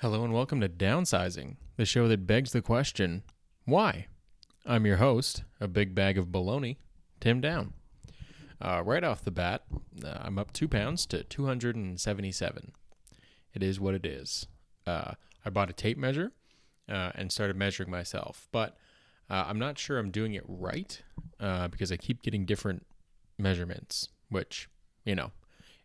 Hello and welcome to Downsizing, the show that begs the question, why? I'm your host, a big bag of baloney, Tim Down. Uh, right off the bat, uh, I'm up two pounds to 277. It is what it is. Uh, I bought a tape measure uh, and started measuring myself, but uh, I'm not sure I'm doing it right uh, because I keep getting different measurements, which, you know,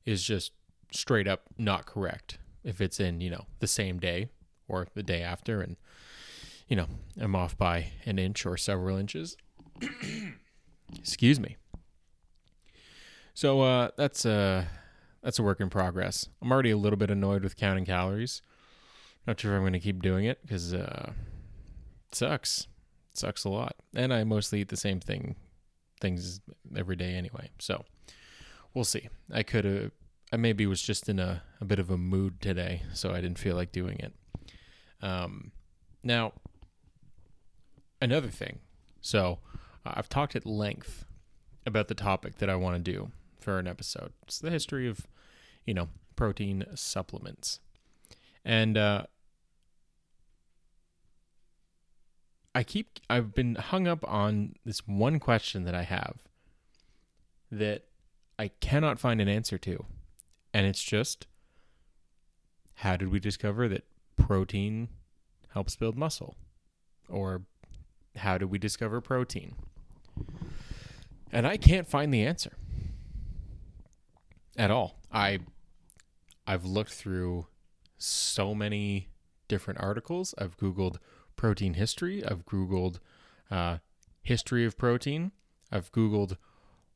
is just straight up not correct if it's in, you know, the same day or the day after and you know, I'm off by an inch or several inches. Excuse me. So uh that's uh that's a work in progress. I'm already a little bit annoyed with counting calories. Not sure if I'm going to keep doing it cuz uh it sucks. It sucks a lot. And I mostly eat the same thing things every day anyway. So we'll see. I could have I maybe was just in a, a bit of a mood today, so I didn't feel like doing it. Um, now, another thing. So, uh, I've talked at length about the topic that I want to do for an episode. It's the history of, you know, protein supplements. And uh, I keep, I've been hung up on this one question that I have that I cannot find an answer to. And it's just how did we discover that protein helps build muscle? Or how did we discover protein? And I can't find the answer at all. I I've looked through so many different articles. I've googled protein history. I've googled uh, history of protein. I've googled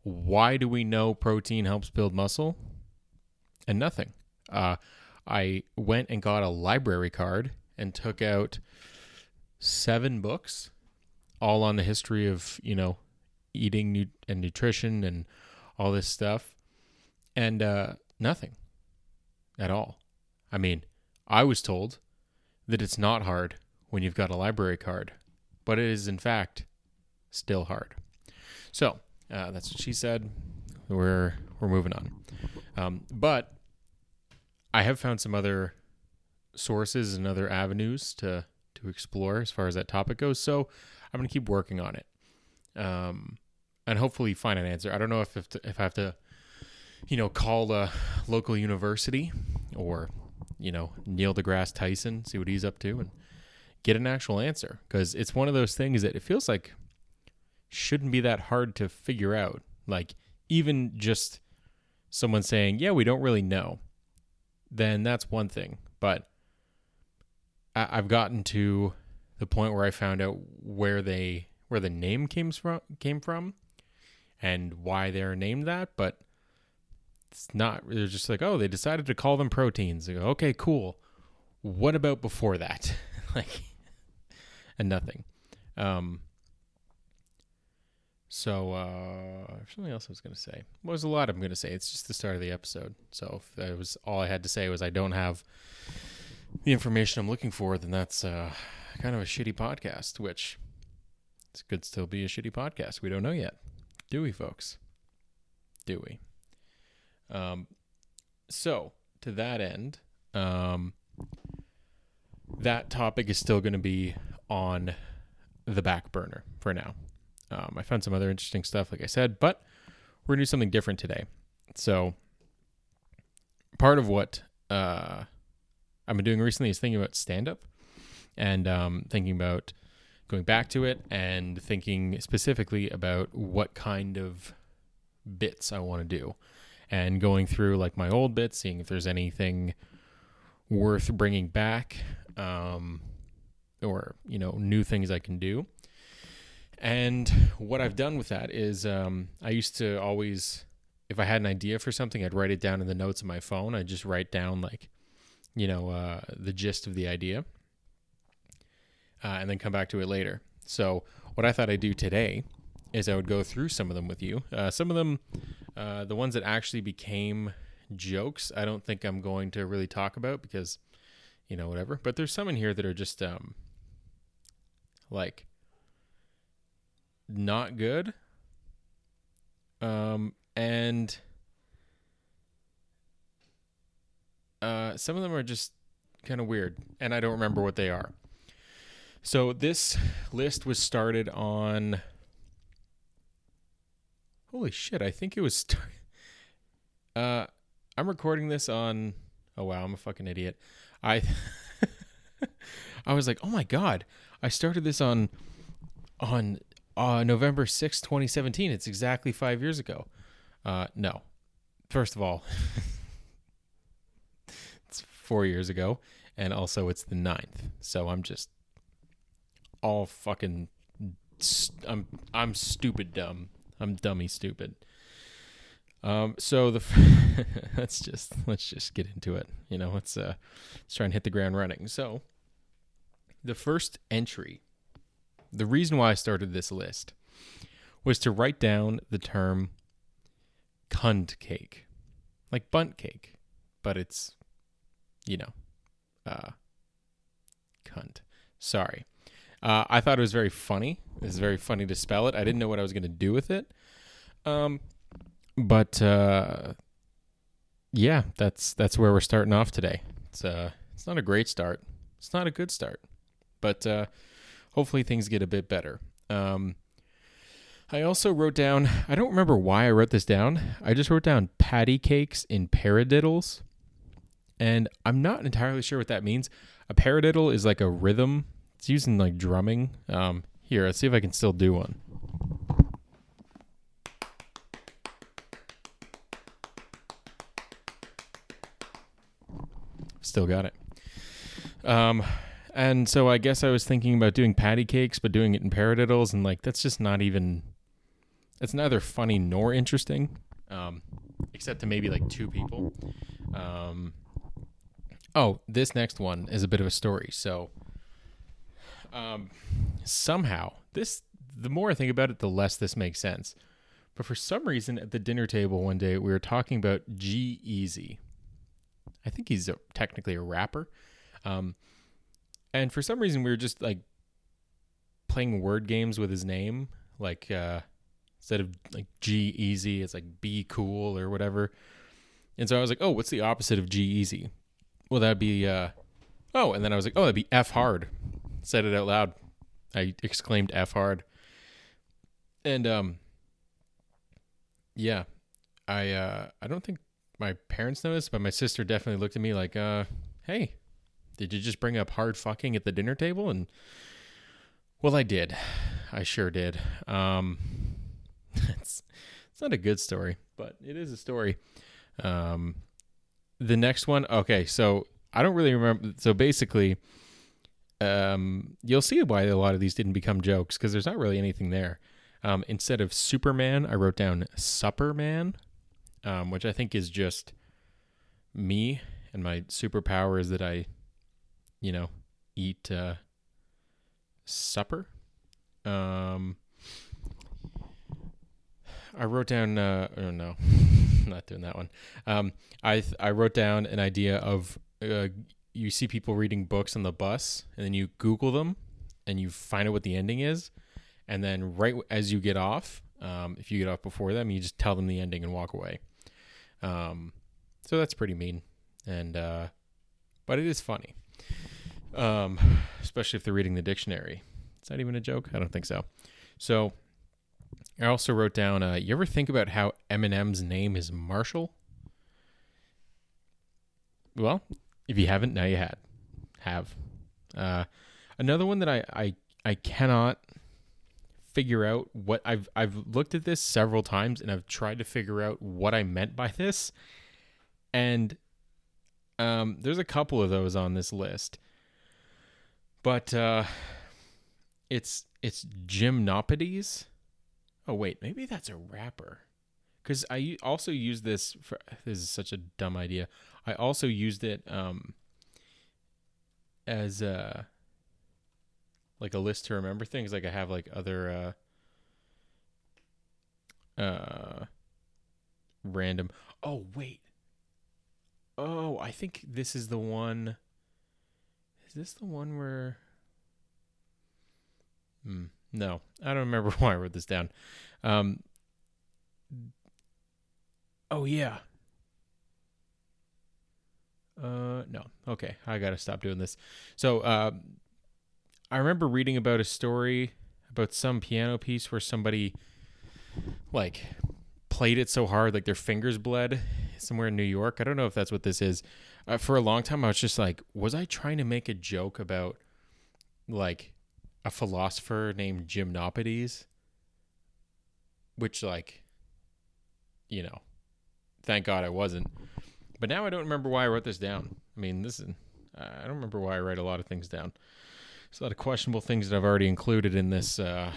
why do we know protein helps build muscle and nothing. Uh, I went and got a library card and took out seven books, all on the history of you know eating nu- and nutrition and all this stuff, and uh, nothing at all. I mean, I was told that it's not hard when you've got a library card, but it is in fact still hard. So uh, that's what she said. We're we're moving on. Um, but I have found some other sources and other avenues to to explore as far as that topic goes. So I'm going to keep working on it, um, and hopefully find an answer. I don't know if if, to, if I have to, you know, call a local university or you know Neil deGrasse Tyson, see what he's up to, and get an actual answer because it's one of those things that it feels like shouldn't be that hard to figure out. Like even just someone saying, "Yeah, we don't really know." Then that's one thing. But I, I've gotten to the point where I found out where they where the name came from came from and why they're named that, but it's not they're just like, oh, they decided to call them proteins. Go, okay, cool. What about before that? like and nothing. Um so uh something else I was gonna say. Well, there's a lot I'm gonna say. It's just the start of the episode. So if that was all I had to say was I don't have the information I'm looking for, then that's uh kind of a shitty podcast, which it could still be a shitty podcast. We don't know yet. Do we, folks? Do we? Um so to that end, um that topic is still gonna be on the back burner for now. Um, I found some other interesting stuff, like I said, but we're gonna do something different today. So, part of what uh, I've been doing recently is thinking about stand up and um, thinking about going back to it and thinking specifically about what kind of bits I want to do and going through like my old bits, seeing if there's anything worth bringing back um, or, you know, new things I can do. And what I've done with that is um, I used to always, if I had an idea for something, I'd write it down in the notes of my phone. I'd just write down, like, you know, uh, the gist of the idea uh, and then come back to it later. So, what I thought I'd do today is I would go through some of them with you. Uh, some of them, uh, the ones that actually became jokes, I don't think I'm going to really talk about because, you know, whatever. But there's some in here that are just um, like, not good. Um, and uh, some of them are just kind of weird, and I don't remember what they are. So this list was started on. Holy shit! I think it was. St- uh, I'm recording this on. Oh wow, I'm a fucking idiot. I. I was like, oh my god, I started this on, on uh, November 6, 2017. It's exactly five years ago. Uh, no. First of all, it's four years ago, and also it's the 9th. So I'm just all fucking. I'm I'm stupid dumb. I'm dummy stupid. Um, so the let's just let's just get into it. You know, let's uh, let's try and hit the ground running. So the first entry the reason why I started this list was to write down the term cunt cake, like bunt cake, but it's, you know, uh, cunt. Sorry. Uh, I thought it was very funny. It's very funny to spell it. I didn't know what I was going to do with it. Um, but uh, yeah, that's that's where we're starting off today. It's uh, it's not a great start. It's not a good start, but uh, hopefully things get a bit better. Um, I also wrote down, I don't remember why I wrote this down. I just wrote down patty cakes in paradiddles. And I'm not entirely sure what that means. A paradiddle is like a rhythm, it's using like drumming. Um, here, let's see if I can still do one. Still got it. Um, and so I guess I was thinking about doing patty cakes, but doing it in paradiddles, and like that's just not even. It's neither funny nor interesting, um, except to maybe like two people. Um, oh, this next one is a bit of a story. So, um, somehow this, the more I think about it, the less this makes sense. But for some reason, at the dinner table one day, we were talking about G-Eazy. I think he's a, technically a rapper. Um, and for some reason we were just like playing word games with his name. Like uh instead of like G-Eazy, it's like be cool or whatever. And so i was like oh what's the opposite of G-Eazy? well that'd be uh oh and then i was like oh that'd be f hard. Said it out loud. I exclaimed f hard. And um yeah i uh i don't think my parents noticed but my sister definitely looked at me like uh hey did you just bring up hard fucking at the dinner table? And well, I did. I sure did. Um, it's it's not a good story, but it is a story. Um, the next one, okay, so I don't really remember. So basically, um, you'll see why a lot of these didn't become jokes because there's not really anything there. Um, instead of Superman, I wrote down Supperman, um, which I think is just me and my superpower is that I you know, eat uh, supper. Um, I wrote down. Uh, oh no, not doing that one. Um, I th- I wrote down an idea of uh, you see people reading books on the bus, and then you Google them, and you find out what the ending is, and then right as you get off, um, if you get off before them, you just tell them the ending and walk away. Um, so that's pretty mean, and uh, but it is funny um, especially if they're reading the dictionary. Is that even a joke? I don't think so. So I also wrote down. Uh, you ever think about how Eminem's name is Marshall? Well, if you haven't, now you had have. Uh, another one that I, I I cannot figure out what I've I've looked at this several times and I've tried to figure out what I meant by this, and um, there's a couple of those on this list. But uh, it's it's Gymnopédies. Oh wait, maybe that's a rapper. Because I also use this. For, this is such a dumb idea. I also used it um, as a like a list to remember things. Like I have like other uh, uh, random. Oh wait. Oh, I think this is the one this the one where? Hmm, no, I don't remember why I wrote this down. Um, oh yeah. Uh, no. Okay, I gotta stop doing this. So, uh, I remember reading about a story about some piano piece where somebody like played it so hard like their fingers bled somewhere in New York. I don't know if that's what this is. Uh, for a long time, I was just like, was I trying to make a joke about like a philosopher named Gymnopédies? Which, like, you know, thank God I wasn't. But now I don't remember why I wrote this down. I mean, this is, I don't remember why I write a lot of things down. There's a lot of questionable things that I've already included in this uh,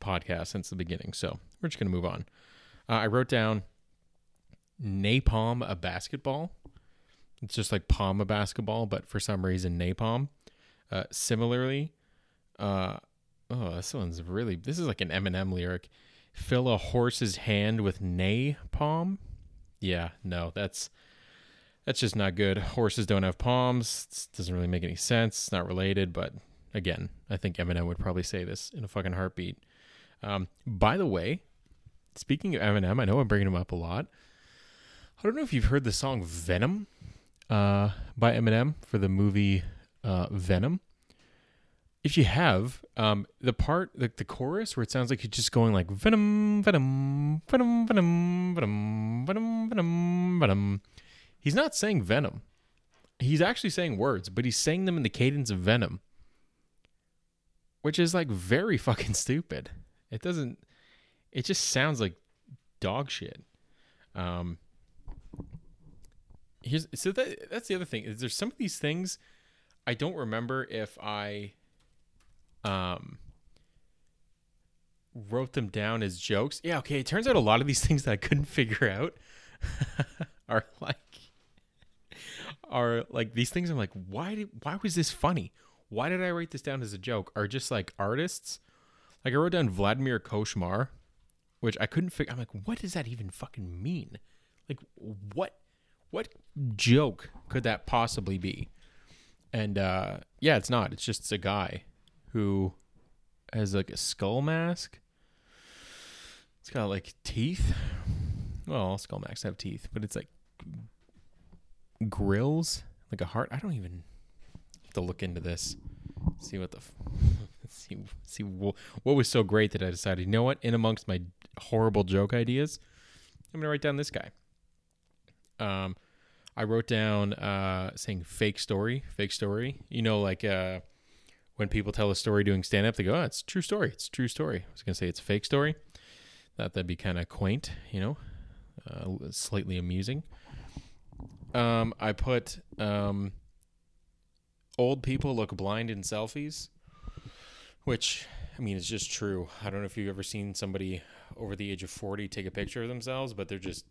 podcast since the beginning. So we're just going to move on. Uh, I wrote down napalm a basketball. It's just like palm a basketball, but for some reason napalm. Uh, similarly, uh, oh, this one's really. This is like an Eminem lyric. Fill a horse's hand with napalm. Yeah, no, that's that's just not good. Horses don't have palms. It doesn't really make any sense. It's not related, but again, I think Eminem would probably say this in a fucking heartbeat. Um, by the way, speaking of Eminem, I know I'm bringing him up a lot. I don't know if you've heard the song Venom uh, by Eminem for the movie uh, Venom. If you have, um, the part, the, the chorus where it sounds like he's just going like Venom, Venom, Venom, Venom, Venom, Venom, Venom, Venom. He's not saying Venom. He's actually saying words, but he's saying them in the cadence of Venom, which is like very fucking stupid. It doesn't. It just sounds like dog shit. Um, here's so that that's the other thing is there's some of these things I don't remember if I um wrote them down as jokes. Yeah, okay. It turns out a lot of these things that I couldn't figure out are like are like these things. I'm like, why did why was this funny? Why did I write this down as a joke? Are just like artists. Like I wrote down Vladimir Cauchemar, which I couldn't figure. I'm like, what does that even fucking mean? Like, what what joke could that possibly be? And uh, yeah, it's not. It's just it's a guy who has like a skull mask. It's got like teeth. Well, skull masks have teeth, but it's like grills, like a heart. I don't even have to look into this. See what the f- see see what was so great that I decided, you know what? In amongst my horrible joke ideas, I'm gonna write down this guy. Um, I wrote down uh, saying fake story, fake story. You know, like uh, when people tell a story doing stand up, they go, oh, it's true story. It's true story. I was going to say it's a fake story. Thought that'd be kind of quaint, you know, uh, slightly amusing. Um, I put um, old people look blind in selfies, which, I mean, it's just true. I don't know if you've ever seen somebody over the age of 40 take a picture of themselves, but they're just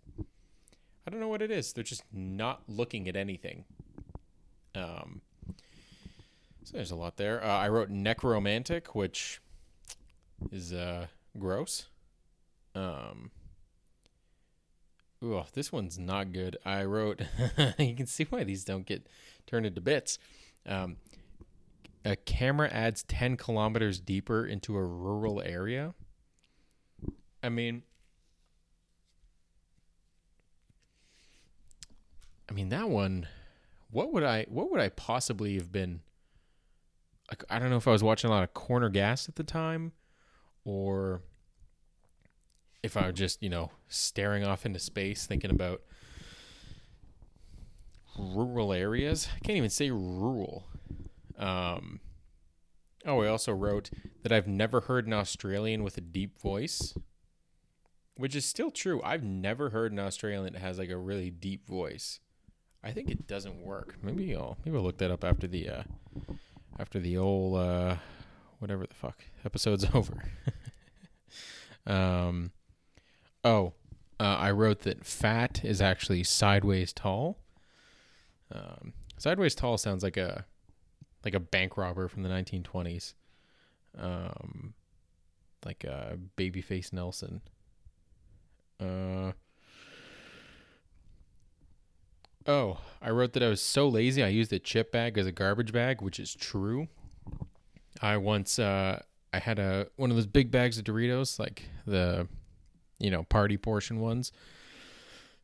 I don't know what it is. They're just not looking at anything. Um, so there's a lot there. Uh, I wrote necromantic, which is uh, gross. Um, ooh, this one's not good. I wrote. you can see why these don't get turned into bits. Um, a camera adds 10 kilometers deeper into a rural area. I mean, I mean that one. What would I? What would I possibly have been? Like, I don't know if I was watching a lot of Corner Gas at the time, or if I was just you know staring off into space thinking about rural areas. I can't even say rural. Um, oh, I also wrote that I've never heard an Australian with a deep voice, which is still true. I've never heard an Australian that has like a really deep voice. I think it doesn't work. Maybe I'll maybe I'll look that up after the uh, after the old uh, whatever the fuck episode's over. um, oh, uh, I wrote that fat is actually sideways tall. Um, sideways tall sounds like a like a bank robber from the 1920s. Um, like a babyface Nelson. Uh, Oh, I wrote that I was so lazy I used a chip bag as a garbage bag, which is true. I once uh I had a one of those big bags of Doritos, like the you know, party portion ones.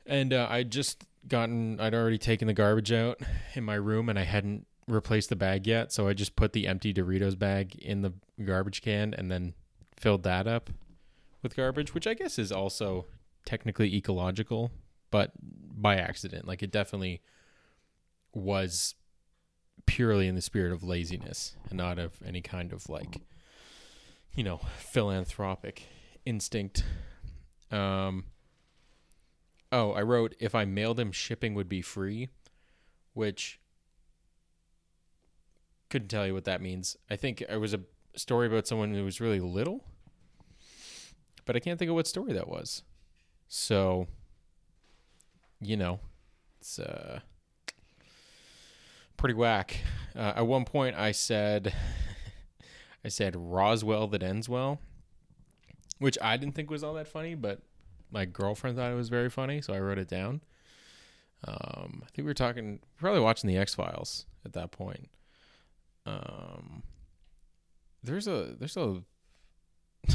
And uh, I just gotten I'd already taken the garbage out in my room and I hadn't replaced the bag yet, so I just put the empty Doritos bag in the garbage can and then filled that up with garbage, which I guess is also technically ecological, but by accident. Like it definitely was purely in the spirit of laziness and not of any kind of like you know, philanthropic instinct. Um Oh, I wrote if I mailed him shipping would be free, which couldn't tell you what that means. I think it was a story about someone who was really little, but I can't think of what story that was. So, you know, it's uh, pretty whack. Uh, at one point, I said, I said Roswell that ends well, which I didn't think was all that funny, but my girlfriend thought it was very funny, so I wrote it down. Um, I think we were talking, probably watching the X Files at that point. Um, there's a there's a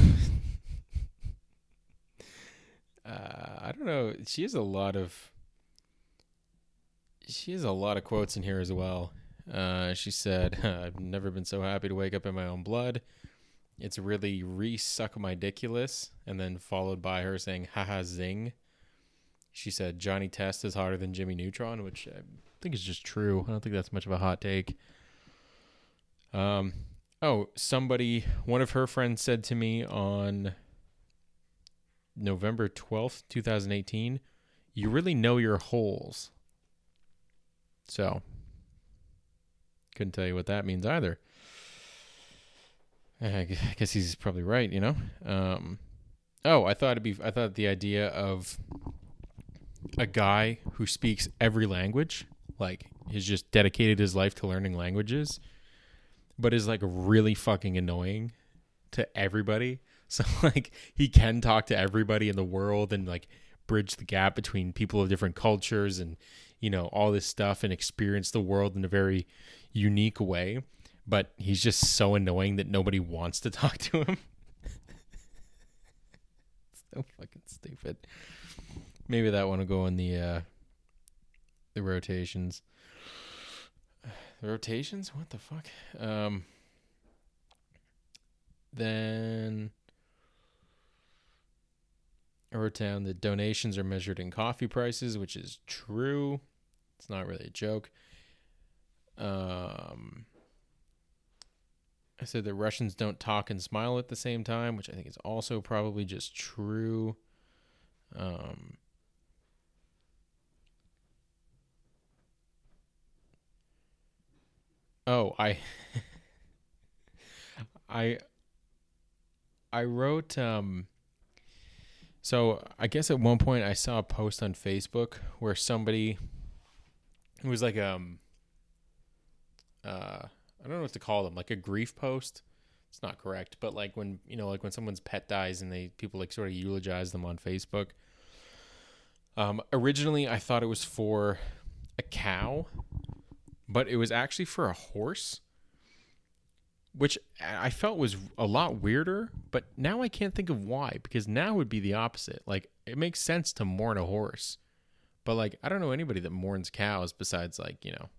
uh, I don't know. She has a lot of she has a lot of quotes in here as well. Uh, she said, "I've never been so happy to wake up in my own blood." It's really re-suck my ridiculous, and then followed by her saying, "Haha, zing." She said Johnny Test is hotter than Jimmy Neutron, which I think is just true. I don't think that's much of a hot take. Um, oh, somebody, one of her friends said to me on November 12th, 2018, you really know your holes. So, couldn't tell you what that means either. I guess he's probably right, you know. Um, oh, I thought it'd be. I thought the idea of a guy who speaks every language, like he's just dedicated his life to learning languages, but is like really fucking annoying to everybody. So like he can talk to everybody in the world and like bridge the gap between people of different cultures and you know all this stuff and experience the world in a very unique way but he's just so annoying that nobody wants to talk to him. So fucking stupid. Maybe that one will go in the uh the rotations. The rotations? What the fuck? Um then wrote down the donations are measured in coffee prices, which is true. It's not really a joke. Um, I said that Russians don't talk and smile at the same time, which I think is also probably just true. Um, oh, I, I, I wrote. Um, so I guess at one point I saw a post on Facebook where somebody it was like um uh I don't know what to call them, like a grief post. It's not correct, but like when you know, like when someone's pet dies and they people like sort of eulogize them on Facebook. Um originally I thought it was for a cow, but it was actually for a horse which I felt was a lot weirder, but now I can't think of why because now would be the opposite. Like it makes sense to mourn a horse. But like I don't know anybody that mourns cows besides like, you know,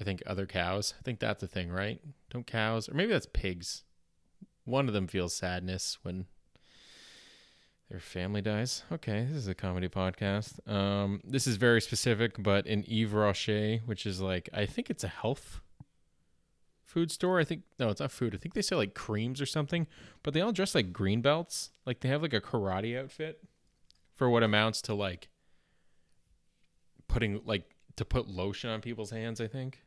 I think other cows. I think that's a thing, right? Don't cows or maybe that's pigs. One of them feels sadness when their family dies. Okay, this is a comedy podcast. Um, this is very specific, but in Yves Rocher, which is like I think it's a health food store. I think no, it's not food. I think they sell like creams or something, but they all dress like green belts. Like they have like a karate outfit for what amounts to like putting like to put lotion on people's hands, I think.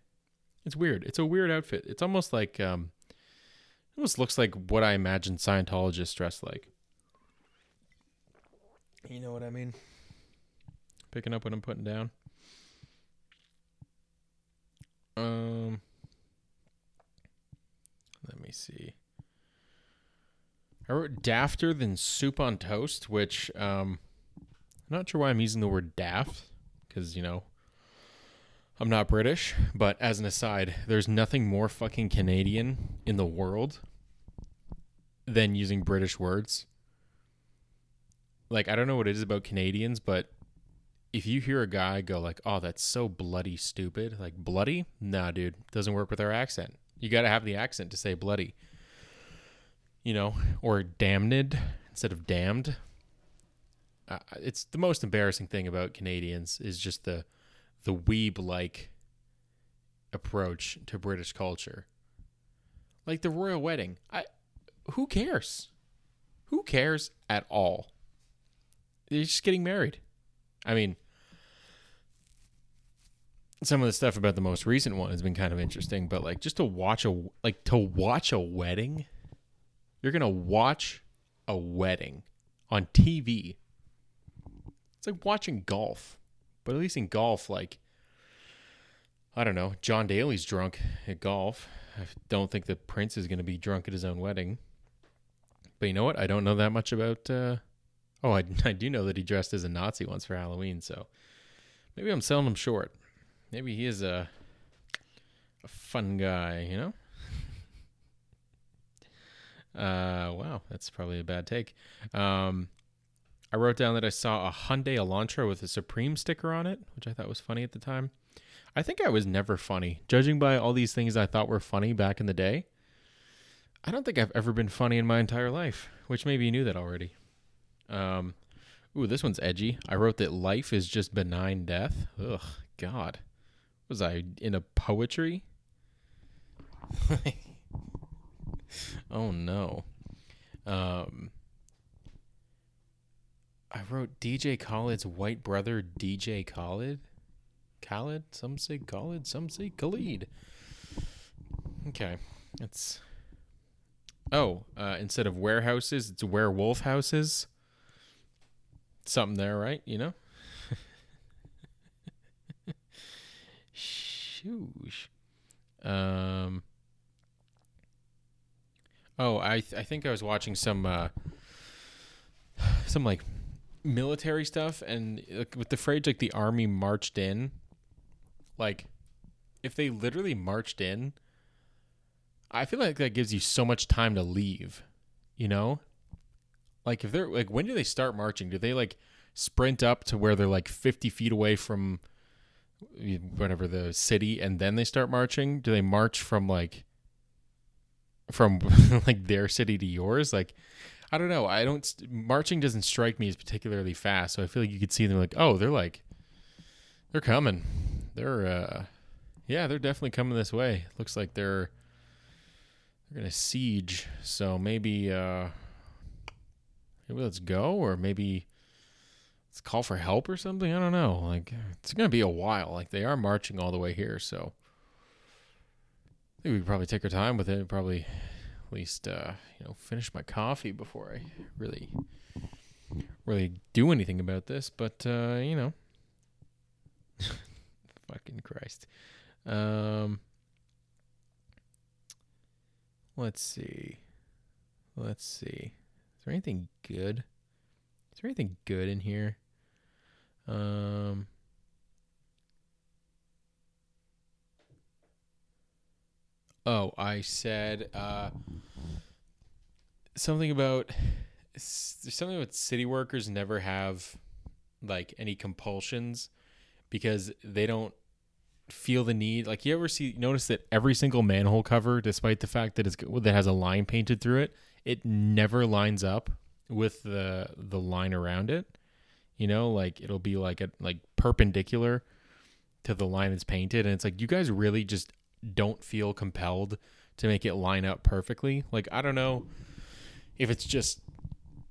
It's weird. It's a weird outfit. It's almost like um it almost looks like what I imagine Scientologists dress like. You know what I mean? Picking up what I'm putting down. Um let me see. I wrote dafter than soup on toast, which um, I'm not sure why I'm using the word daft because you know I'm not British. But as an aside, there's nothing more fucking Canadian in the world than using British words. Like I don't know what it is about Canadians, but if you hear a guy go like, "Oh, that's so bloody stupid," like bloody, nah, dude, doesn't work with our accent. You got to have the accent to say bloody. You know, or damned instead of damned. Uh, it's the most embarrassing thing about Canadians is just the the weeb like approach to British culture. Like the royal wedding. I who cares? Who cares at all? They're just getting married. I mean, some of the stuff about the most recent one has been kind of interesting, but like just to watch a like to watch a wedding, you're gonna watch a wedding on TV. It's like watching golf, but at least in golf, like I don't know, John Daly's drunk at golf. I don't think the prince is gonna be drunk at his own wedding. But you know what? I don't know that much about. Uh, oh, I, I do know that he dressed as a Nazi once for Halloween, so maybe I'm selling him short. Maybe he is a a fun guy, you know. uh, wow, that's probably a bad take. Um, I wrote down that I saw a Hyundai Elantra with a Supreme sticker on it, which I thought was funny at the time. I think I was never funny, judging by all these things I thought were funny back in the day. I don't think I've ever been funny in my entire life, which maybe you knew that already. Um, ooh, this one's edgy. I wrote that life is just benign death. Ugh, God. Was I in a poetry? oh no. Um, I wrote DJ Khaled's white brother, DJ Khaled. Khaled? Some say Khaled, some say Khalid. Okay, it's Oh, uh, instead of warehouses, it's werewolf houses. Something there, right? You know? Shoosh. Um. Oh, I th- I think I was watching some uh, some like military stuff, and like, with the phrase like the army marched in, like if they literally marched in, I feel like that gives you so much time to leave, you know? Like if they're like when do they start marching? Do they like sprint up to where they're like 50 feet away from whatever the city and then they start marching? Do they march from like from like their city to yours? Like I don't know. I don't marching doesn't strike me as particularly fast, so I feel like you could see them like, "Oh, they're like they're coming. They're uh yeah, they're definitely coming this way. Looks like they're they're gonna siege. So maybe uh maybe let's go or maybe call for help or something. I don't know. Like it's gonna be a while. Like they are marching all the way here, so I think we probably take our time with it. Probably at least uh, you know finish my coffee before I really really do anything about this. But uh, you know, fucking Christ. Um, Let's see. Let's see. Is there anything good? Is there anything good in here? Um. Oh, I said uh, something about there's something about city workers never have like any compulsions because they don't feel the need like you ever see notice that every single manhole cover despite the fact that it's that has a line painted through it it never lines up with the the line around it you know like it'll be like a like perpendicular to the line that's painted and it's like you guys really just don't feel compelled to make it line up perfectly like i don't know if it's just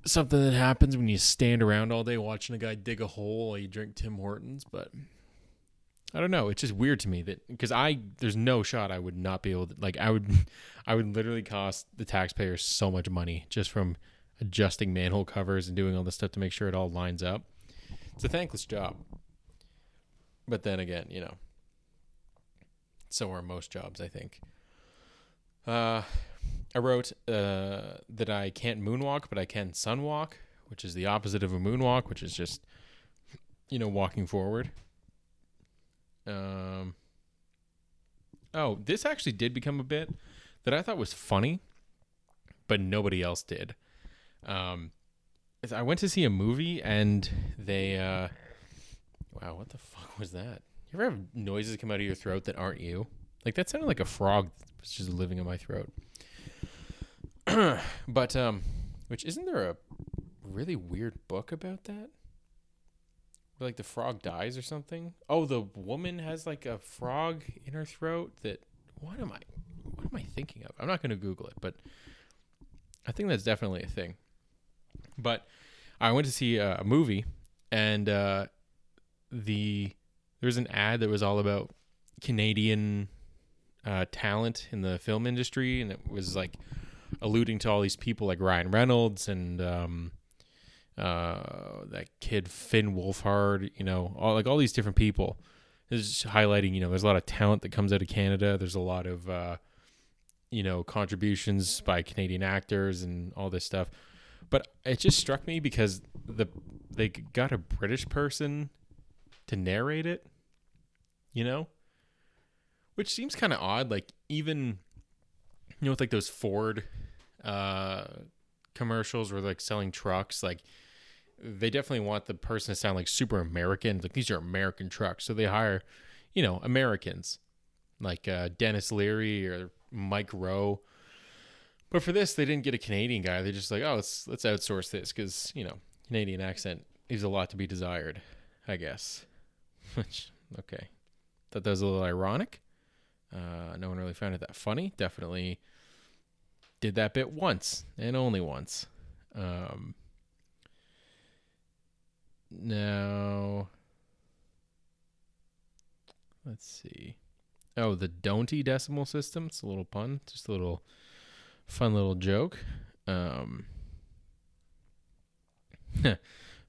something that happens when you stand around all day watching a guy dig a hole while you drink tim hortons but I don't know. It's just weird to me that because I there's no shot I would not be able to like I would I would literally cost the taxpayers so much money just from adjusting manhole covers and doing all this stuff to make sure it all lines up. It's a thankless job. But then again, you know, so are most jobs, I think. Uh, I wrote uh, that I can't moonwalk, but I can sunwalk, which is the opposite of a moonwalk, which is just, you know, walking forward. Um, oh, this actually did become a bit that I thought was funny, but nobody else did. Um, I went to see a movie and they, uh, Wow, what the fuck was that? You ever have noises come out of your throat that aren't you? Like that sounded like a frog was just living in my throat. but um, which isn't there a really weird book about that? Where like the frog dies or something? Oh, the woman has like a frog in her throat that what am I what am I thinking of? I'm not going to google it, but I think that's definitely a thing. But I went to see a, a movie and uh the there was an ad that was all about Canadian uh, talent in the film industry, and it was like alluding to all these people like Ryan Reynolds and um, uh, that kid Finn Wolfhard, you know, all like all these different people. Is highlighting, you know, there's a lot of talent that comes out of Canada. There's a lot of, uh, you know, contributions by Canadian actors and all this stuff. But it just struck me because the they got a British person to narrate it, you know, which seems kind of odd. Like even, you know, with like those Ford uh, commercials where like selling trucks, like they definitely want the person to sound like super American. Like these are American trucks, so they hire, you know, Americans like uh, Denis Leary or Mike Rowe. But for this, they didn't get a Canadian guy. They just like, oh, let's let's outsource this because you know Canadian accent leaves a lot to be desired, I guess. Which okay, thought that was a little ironic. Uh, no one really found it that funny. Definitely did that bit once and only once. Um, now, let's see. Oh, the don'ty decimal system. It's a little pun, just a little fun little joke. Um,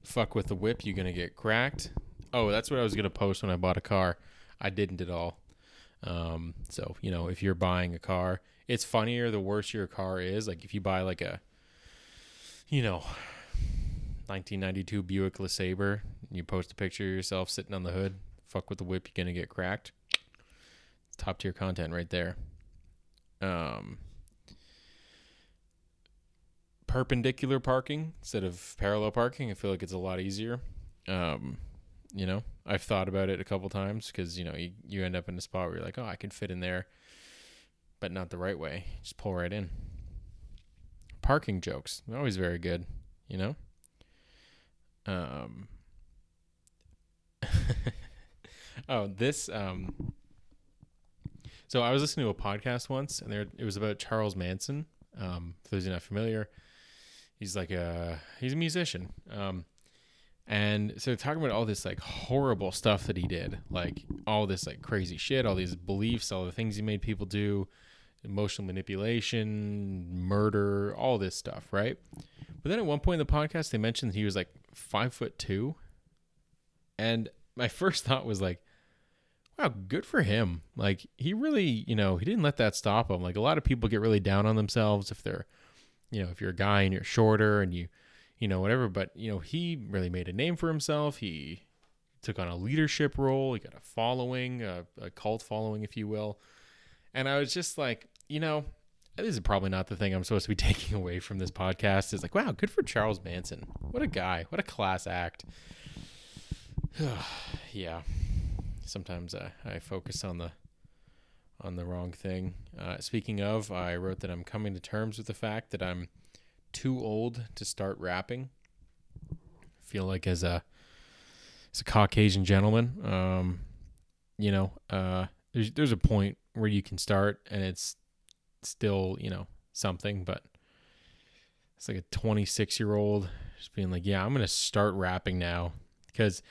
fuck with the whip, you're gonna get cracked. Oh, that's what I was gonna post when I bought a car. I didn't at all. Um, so you know, if you're buying a car, it's funnier the worse your car is. Like if you buy like a, you know, 1992 Buick LeSabre, and you post a picture of yourself sitting on the hood, fuck with the whip, you're gonna get cracked. Top tier content right there. Um, perpendicular parking instead of parallel parking. I feel like it's a lot easier. Um, you know, I've thought about it a couple times because you know you, you end up in a spot where you're like, oh, I can fit in there, but not the right way. Just pull right in. Parking jokes, always very good. You know. Um. oh, this um. So I was listening to a podcast once, and there it was about Charles Manson. Um, for those who are not familiar, he's like a he's a musician. Um, and so talking about all this like horrible stuff that he did, like all this like crazy shit, all these beliefs, all the things he made people do, emotional manipulation, murder, all this stuff, right? But then at one point in the podcast, they mentioned he was like five foot two, and my first thought was like, wow, good for him. Like he really, you know, he didn't let that stop him. Like a lot of people get really down on themselves if they're, you know, if you're a guy and you're shorter and you you know, whatever. But, you know, he really made a name for himself. He took on a leadership role. He got a following, a, a cult following, if you will. And I was just like, you know, this is probably not the thing I'm supposed to be taking away from this podcast. Is like, wow, good for Charles Manson. What a guy. What a class act. yeah. Sometimes uh, I focus on the on the wrong thing. Uh, speaking of, I wrote that I'm coming to terms with the fact that I'm too old to start rapping. I feel like as a as a Caucasian gentleman, um, you know, uh, there's there's a point where you can start and it's still you know something, but it's like a 26 year old just being like, yeah, I'm gonna start rapping now because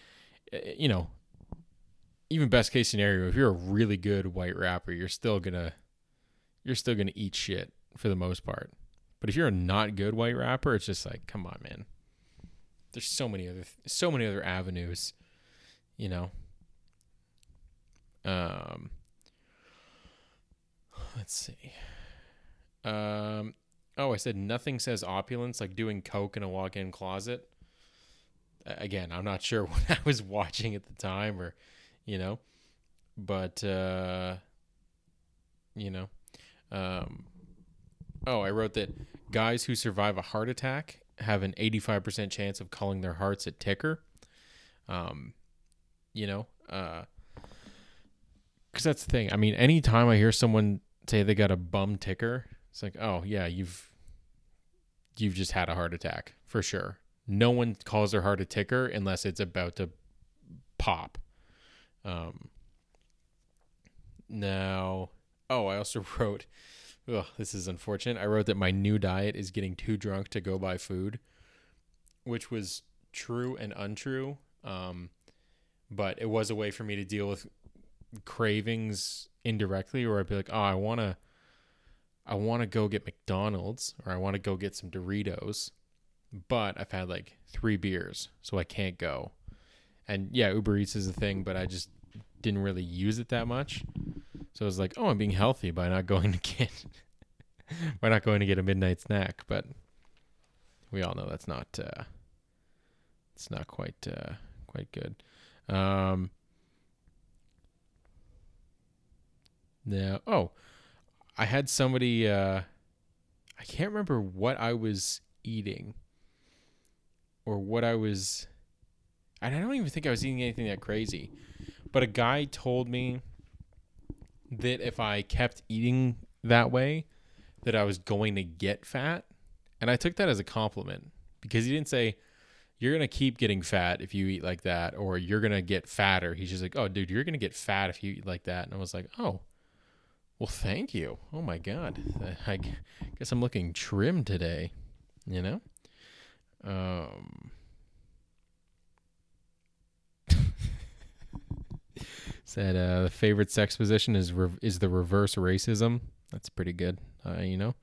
eh, you know even best case scenario, if you're a really good white rapper, you're still gonna you're still gonna eat shit for the most part. But if you're a not good white rapper, it's just like, come on, man. There's so many other so many other avenues, you know. Um let's see. Um oh, I said nothing says opulence like doing coke in a walk-in closet. Again, I'm not sure what I was watching at the time or, you know, but uh you know, um Oh, I wrote that guys who survive a heart attack have an 85% chance of calling their hearts a ticker. Um, you know, uh, because that's the thing. I mean, anytime I hear someone say they got a bum ticker, it's like, oh yeah, you've you've just had a heart attack for sure. No one calls their heart a ticker unless it's about to pop. Um, now, oh, I also wrote, oh, this is unfortunate. I wrote that my new diet is getting too drunk to go buy food, which was true and untrue. Um, but it was a way for me to deal with cravings indirectly, or I'd be like, oh, I want to. I want to go get McDonald's or I want to go get some Doritos, but I've had like three beers, so I can't go. And yeah, Uber Eats is a thing, but I just didn't really use it that much. So I was like, oh, I'm being healthy by not going to get by not going to get a midnight snack. But we all know that's not uh, it's not quite uh, quite good. Um, now, oh, I had somebody. Uh, I can't remember what I was eating or what I was. And I don't even think I was eating anything that crazy. But a guy told me that if I kept eating that way, that I was going to get fat. And I took that as a compliment because he didn't say, you're going to keep getting fat if you eat like that, or you're going to get fatter. He's just like, oh, dude, you're going to get fat if you eat like that. And I was like, oh, well, thank you. Oh my God. I guess I'm looking trim today, you know? Um, said uh, the favorite sex position is re- is the reverse racism. That's pretty good. Uh, you know,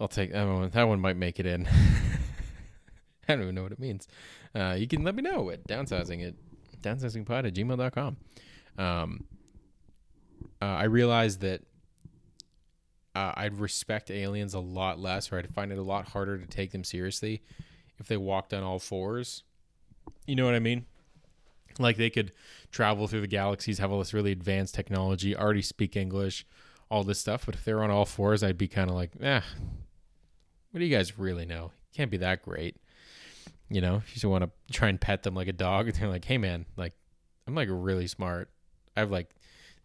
I'll take that one. That one might make it in. I don't even know what it means. Uh, you can let me know at downsizing at downsizingpod at gmail.com. Um, uh, I realized that uh, I'd respect aliens a lot less, or I'd find it a lot harder to take them seriously if they walked on all fours. You know what I mean? Like they could travel through the galaxies, have all this really advanced technology, already speak English, all this stuff. But if they're on all fours, I'd be kind of like, eh, what do you guys really know? Can't be that great. You know, if you just want to try and pet them like a dog, they're like, hey man, like I'm like really smart. I have like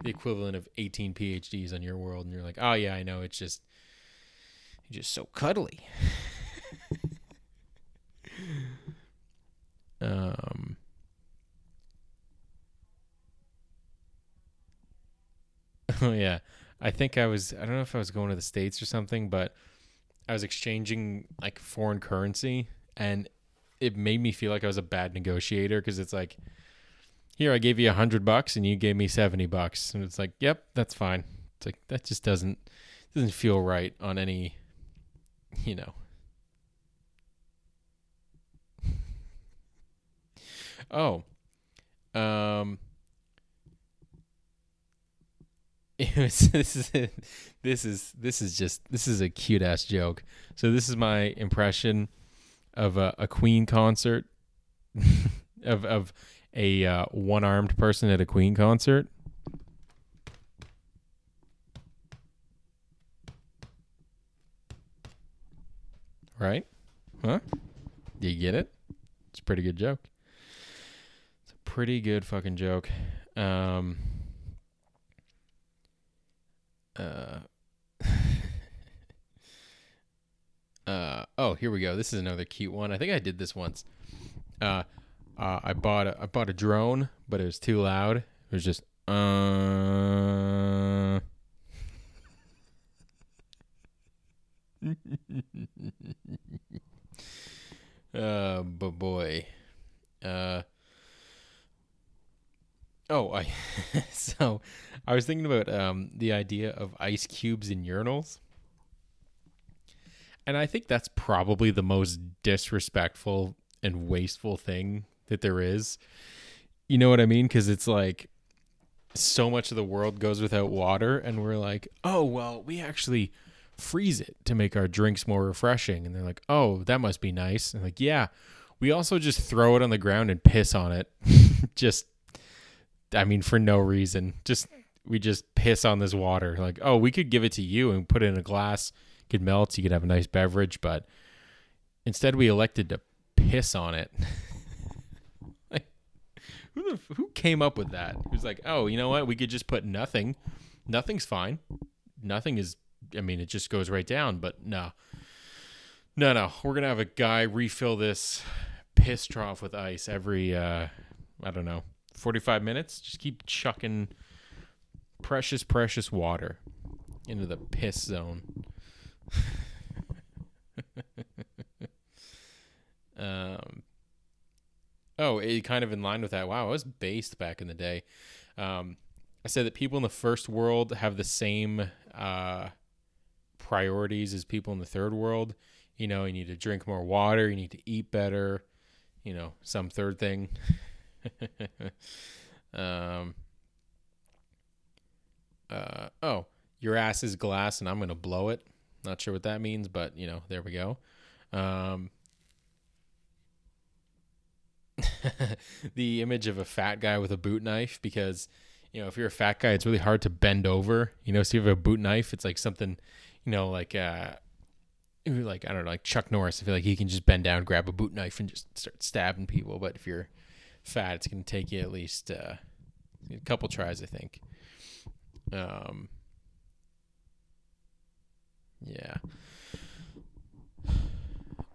the equivalent of 18 PhDs on your world, and you're like, oh yeah, I know. It's just you're just so cuddly. um. Oh yeah, I think I was. I don't know if I was going to the states or something, but I was exchanging like foreign currency, and it made me feel like I was a bad negotiator because it's like here I gave you a hundred bucks and you gave me seventy bucks, and it's like, yep, that's fine. It's like that just doesn't doesn't feel right on any, you know. oh, um, it was, this is this is this is just this is a cute ass joke. So this is my impression of a, a Queen concert of of a uh, one armed person at a Queen concert. Right? Huh? Do you get it? It's a pretty good joke. It's a pretty good fucking joke. Um, uh, uh, oh, here we go. This is another cute one. I think I did this once. Uh, uh, I bought a I bought a drone, but it was too loud. It was just uh. uh, but boy, uh. Oh, I so I was thinking about um the idea of ice cubes in urinals. And I think that's probably the most disrespectful and wasteful thing that there is. You know what I mean? Because it's like so much of the world goes without water, and we're like, oh, well, we actually freeze it to make our drinks more refreshing. And they're like, oh, that must be nice. And like, yeah, we also just throw it on the ground and piss on it. just, I mean, for no reason. Just, we just piss on this water. Like, oh, we could give it to you and put it in a glass. It could melt. You could have a nice beverage. But instead, we elected to piss on it. Who who the who came up with that? Who's like, oh, you know what? We could just put nothing. Nothing's fine. Nothing is. I mean, it just goes right down. But no, no, no. We're gonna have a guy refill this piss trough with ice every. uh I don't know, forty-five minutes. Just keep chucking precious, precious water into the piss zone. um. Oh, it kind of in line with that. Wow, I was based back in the day. Um, I said that people in the first world have the same uh, priorities as people in the third world. You know, you need to drink more water, you need to eat better, you know, some third thing. um, uh, oh, your ass is glass and I'm going to blow it. Not sure what that means, but, you know, there we go. Um, the image of a fat guy with a boot knife because you know if you're a fat guy it's really hard to bend over you know so you have a boot knife it's like something you know like uh like i don't know like chuck norris i feel like he can just bend down grab a boot knife and just start stabbing people but if you're fat. It's going to take you at least uh, a couple tries i think. Um yeah.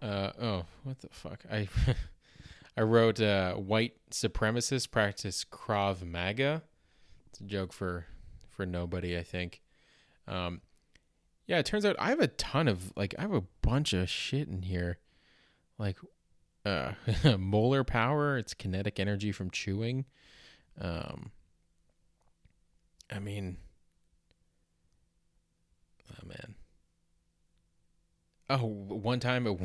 Uh oh what the fuck? I I wrote uh, white supremacists practice Krav Maga. It's a joke for for nobody, I think. Um, yeah, it turns out I have a ton of like I have a bunch of shit in here, like uh, molar power. It's kinetic energy from chewing. Um, I mean, oh man. Oh, one time it,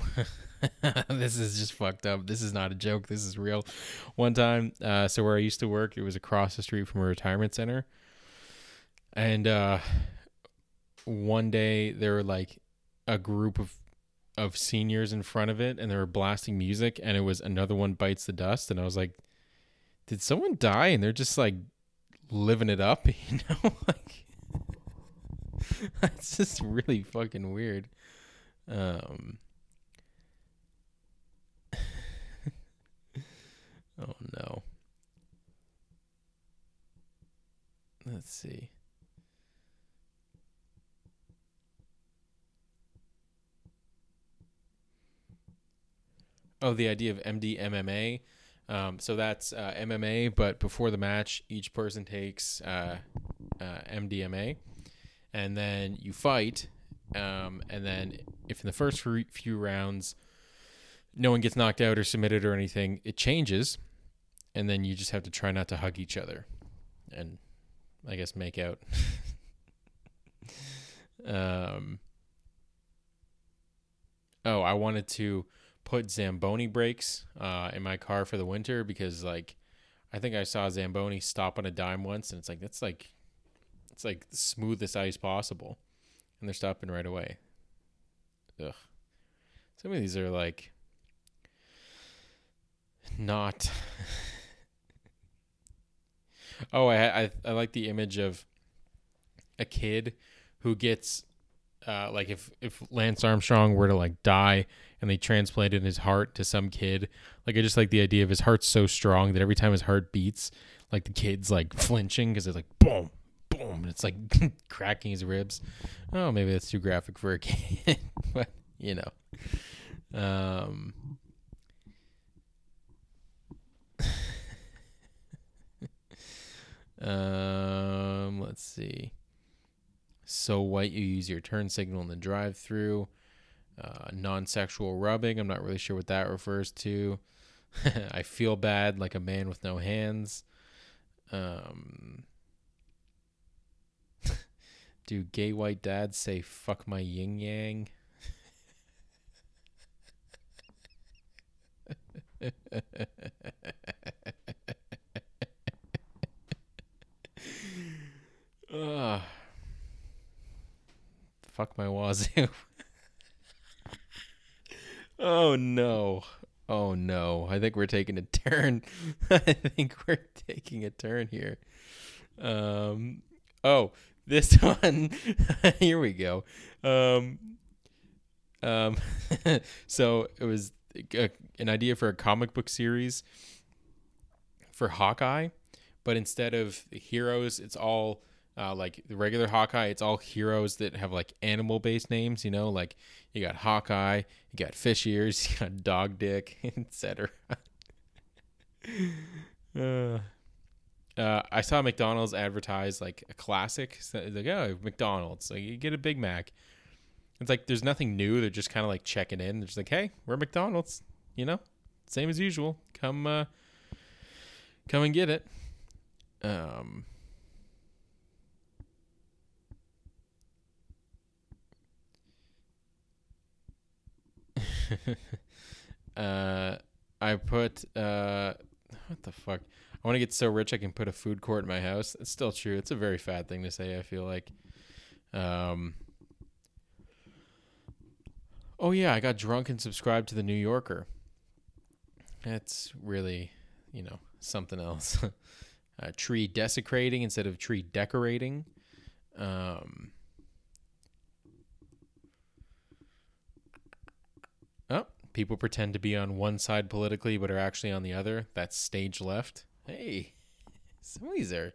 this is just fucked up. This is not a joke. This is real. One time, uh, so where I used to work, it was across the street from a retirement center, and uh, one day there were like a group of of seniors in front of it, and they were blasting music, and it was another one bites the dust, and I was like, did someone die? And they're just like living it up, you know, like. It's just really fucking weird. Um, oh no. Let's see. Oh, the idea of MDMA. Um, so that's uh, MMA, but before the match, each person takes uh, uh, MDMA, and then you fight, um, and then if in the first few rounds no one gets knocked out or submitted or anything, it changes, and then you just have to try not to hug each other, and I guess make out. um. Oh, I wanted to put Zamboni brakes uh, in my car for the winter because, like, I think I saw Zamboni stop on a dime once, and it's like that's like, it's like the smoothest ice possible and they're stopping right away. Ugh. Some of these are like not. oh, I, I I like the image of a kid who gets uh, like if if Lance Armstrong were to like die and they transplanted his heart to some kid, like I just like the idea of his heart's so strong that every time his heart beats, like the kid's like flinching because it's like boom, boom, and it's like cracking his ribs. Oh, maybe that's too graphic for a kid, but you know. Um, um, let's see. So white, you use your turn signal in the drive-through. Uh, non-sexual rubbing. I'm not really sure what that refers to. I feel bad like a man with no hands. Um, do gay white dads say fuck my yin yang? uh, fuck my wazoo. oh no. Oh no. I think we're taking a turn. I think we're taking a turn here. Um oh, this one, here we go. Um, um, so it was a, an idea for a comic book series for Hawkeye, but instead of heroes, it's all uh, like the regular Hawkeye. It's all heroes that have like animal based names. You know, like you got Hawkeye, you got fish ears, you got dog dick, etc. uh, uh, I saw McDonald's advertise like a classic. So like, oh, McDonald's. Like you get a Big Mac. It's like there's nothing new. They're just kind of like checking in. They're just like, hey, we're McDonald's. You know, same as usual. Come, uh, come and get it. Um. uh, I put uh, what the fuck? I want to get so rich I can put a food court in my house. It's still true. It's a very fad thing to say. I feel like. Um. Oh yeah, I got drunk and subscribed to the New Yorker. That's really, you know, something else. uh, tree desecrating instead of tree decorating. Um. Oh, people pretend to be on one side politically but are actually on the other. That's stage left. Hey, some of these are,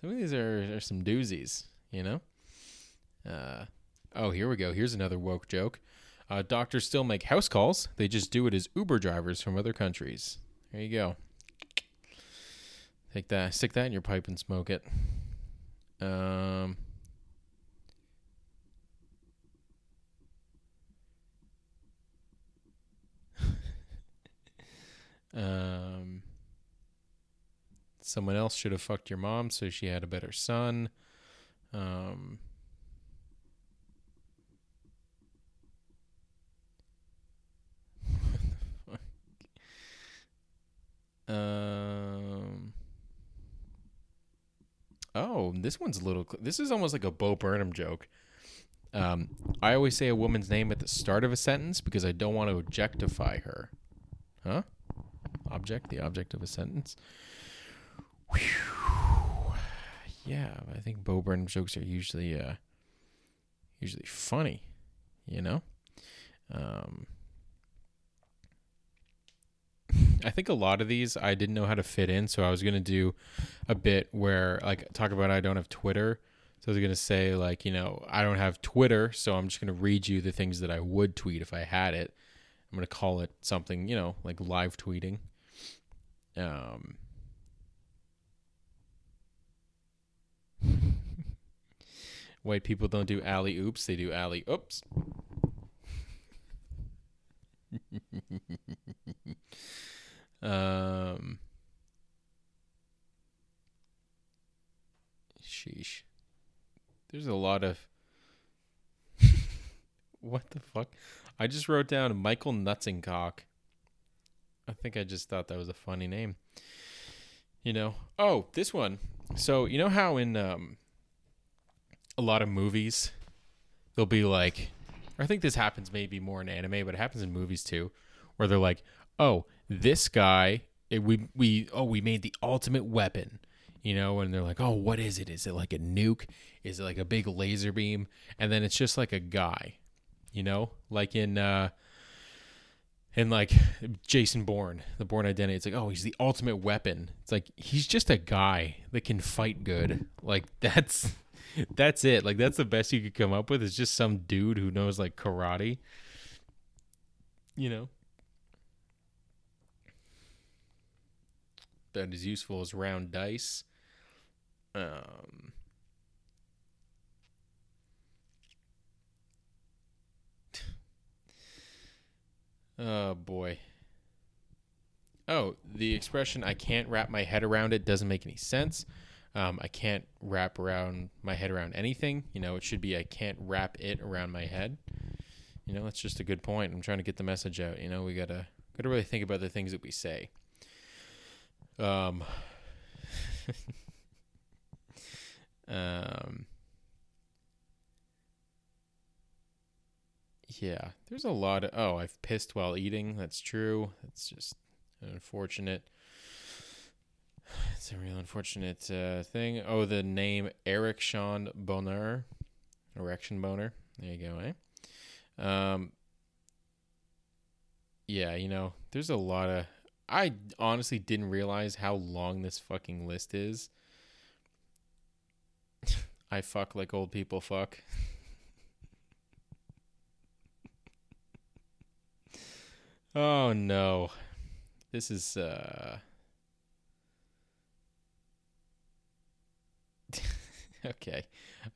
some of these are, are some doozies. You know. Uh, oh, here we go. Here's another woke joke. Uh, doctors still make house calls. They just do it as Uber drivers from other countries. There you go. Take that, stick that in your pipe and smoke it. Um. Um. Someone else should have fucked your mom so she had a better son. Um. Um. Oh, this one's a little. This is almost like a Bo Burnham joke. Um, I always say a woman's name at the start of a sentence because I don't want to objectify her. Huh? Object, the object of a sentence. Whew. Yeah, I think Bo Burnham jokes are usually, uh, usually funny. You know. Um, I think a lot of these I didn't know how to fit in, so I was gonna do a bit where like talk about I don't have Twitter. So I was gonna say like you know I don't have Twitter, so I'm just gonna read you the things that I would tweet if I had it. I'm gonna call it something you know like live tweeting. Um. White people don't do alley oops; they do alley oops. Um, sheesh. There's a lot of. what the fuck? I just wrote down Michael Nutzencock. I think I just thought that was a funny name. You know? Oh, this one. So, you know how in um, a lot of movies, they'll be like, I think this happens maybe more in anime, but it happens in movies too, where they're like, oh, this guy, it, we we oh we made the ultimate weapon, you know, and they're like, oh, what is it? Is it like a nuke? Is it like a big laser beam? And then it's just like a guy, you know, like in uh, in like Jason Bourne, the Bourne Identity. It's like, oh, he's the ultimate weapon. It's like he's just a guy that can fight good. Like that's that's it. Like that's the best you could come up with. Is just some dude who knows like karate. You know. that is useful as round dice. Um, oh boy. Oh, the expression "I can't wrap my head around it" doesn't make any sense. Um, I can't wrap around my head around anything. You know, it should be I can't wrap it around my head. You know, that's just a good point. I'm trying to get the message out. You know, we gotta gotta really think about the things that we say. Um, um, yeah, there's a lot of. Oh, I've pissed while eating. That's true. That's just unfortunate. It's a real unfortunate uh, thing. Oh, the name Eric Sean Boner, erection boner. There you go, eh? Um, yeah, you know, there's a lot of I honestly didn't realize how long this fucking list is. I fuck like old people fuck. oh no. This is uh Okay.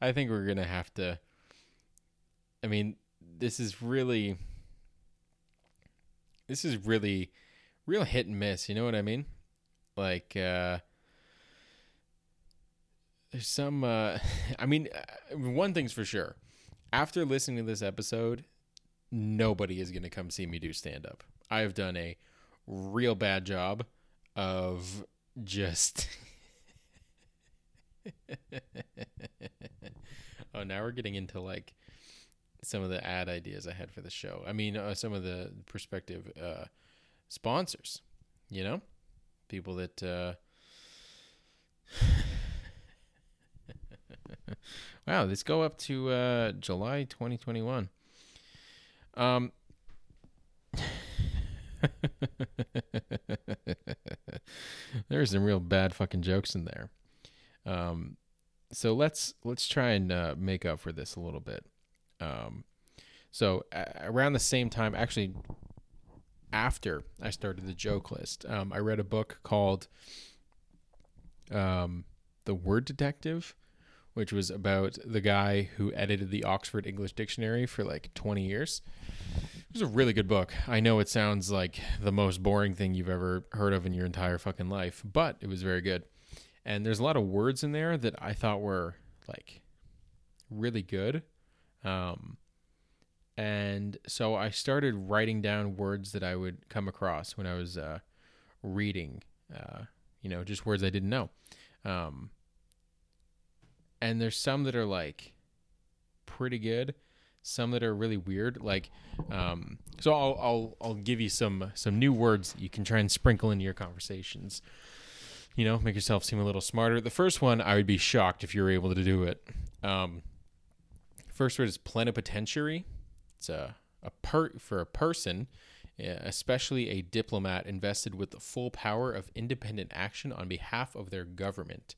I think we're going to have to I mean, this is really this is really real hit and miss, you know what I mean? Like uh there's some uh I mean uh, one thing's for sure. After listening to this episode, nobody is going to come see me do stand up. I have done a real bad job of just oh, now we're getting into like some of the ad ideas I had for the show. I mean, uh, some of the prospective uh, sponsors, you know, people that. Uh... wow, let's go up to uh, July 2021. Um. There's some real bad fucking jokes in there. Um, so let's let's try and uh, make up for this a little bit. Um, so uh, around the same time, actually, after I started the joke list, um, I read a book called um, "The Word Detective," which was about the guy who edited the Oxford English Dictionary for like 20 years. It was a really good book. I know it sounds like the most boring thing you've ever heard of in your entire fucking life, but it was very good and there's a lot of words in there that I thought were like really good. Um, and so I started writing down words that I would come across when I was uh, reading, uh, you know, just words I didn't know. Um, and there's some that are like pretty good, some that are really weird. Like, um, so I'll, I'll I'll give you some some new words you can try and sprinkle into your conversations you know, make yourself seem a little smarter. The first one, I would be shocked if you were able to do it. Um, first word is plenipotentiary. It's a, a per, for a person, especially a diplomat invested with the full power of independent action on behalf of their government,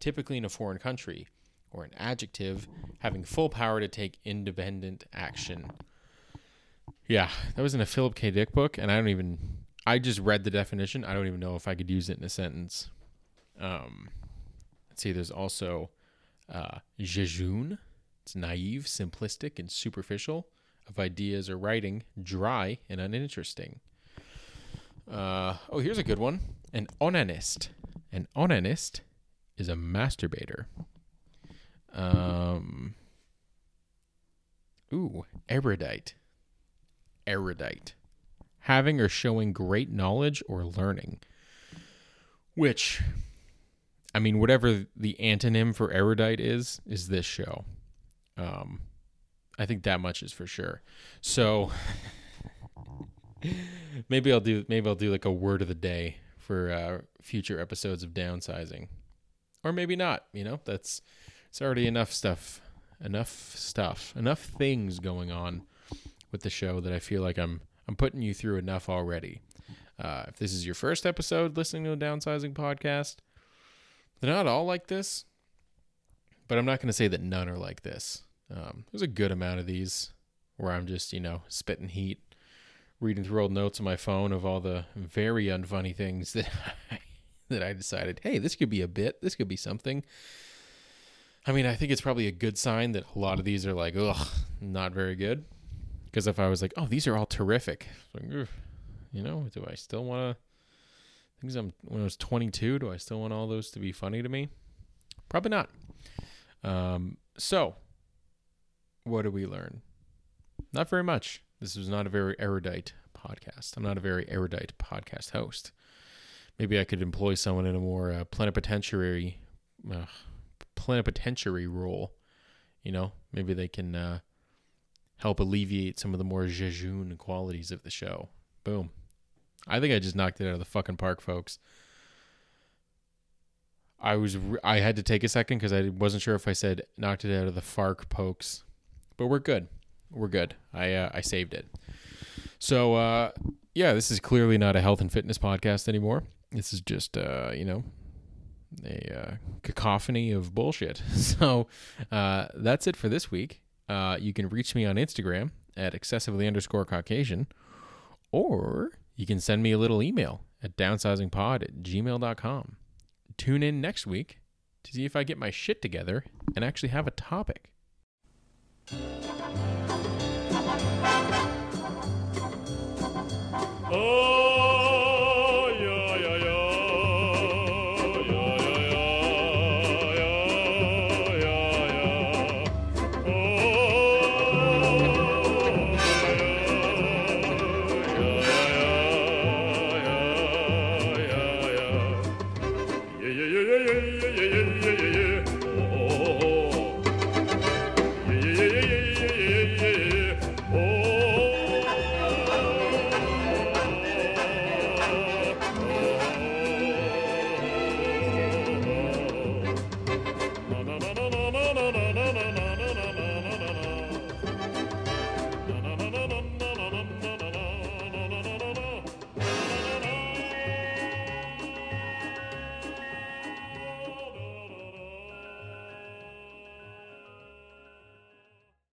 typically in a foreign country, or an adjective having full power to take independent action. Yeah, that was in a Philip K. Dick book, and I don't even. I just read the definition. I don't even know if I could use it in a sentence. Um, let's see, there's also uh, jejune. It's naive, simplistic, and superficial of ideas or writing, dry and uninteresting. Uh, oh, here's a good one. An onanist. An onanist is a masturbator. Um, ooh, erudite. Erudite. Having or showing great knowledge or learning. Which I mean, whatever the antonym for erudite is, is this show. Um, I think that much is for sure. So maybe I'll do maybe I'll do like a word of the day for uh, future episodes of downsizing, or maybe not. You know, that's it's already enough stuff, enough stuff, enough things going on with the show that I feel like I'm I'm putting you through enough already. Uh, if this is your first episode listening to a downsizing podcast, they're not all like this, but I'm not going to say that none are like this. Um, there's a good amount of these where I'm just, you know, spitting heat, reading through old notes on my phone of all the very unfunny things that I, that I decided, hey, this could be a bit, this could be something. I mean, I think it's probably a good sign that a lot of these are like, ugh, not very good. Because if I was like, oh, these are all terrific, like, you know, do I still want to things I'm when I was 22. Do I still want all those to be funny to me? Probably not. Um, so, what do we learn? Not very much. This was not a very erudite podcast. I'm not a very erudite podcast host. Maybe I could employ someone in a more uh, plenipotentiary, uh, plenipotentiary role. You know, maybe they can uh, help alleviate some of the more jejune qualities of the show. Boom. I think I just knocked it out of the fucking park, folks. I was re- I had to take a second because I wasn't sure if I said knocked it out of the fark pokes, but we're good. We're good. I uh, I saved it. So uh, yeah, this is clearly not a health and fitness podcast anymore. This is just, uh, you know, a uh, cacophony of bullshit. So uh, that's it for this week. Uh, you can reach me on Instagram at excessively underscore Caucasian, or you can send me a little email at downsizingpod at gmail.com. Tune in next week to see if I get my shit together and actually have a topic. Oh.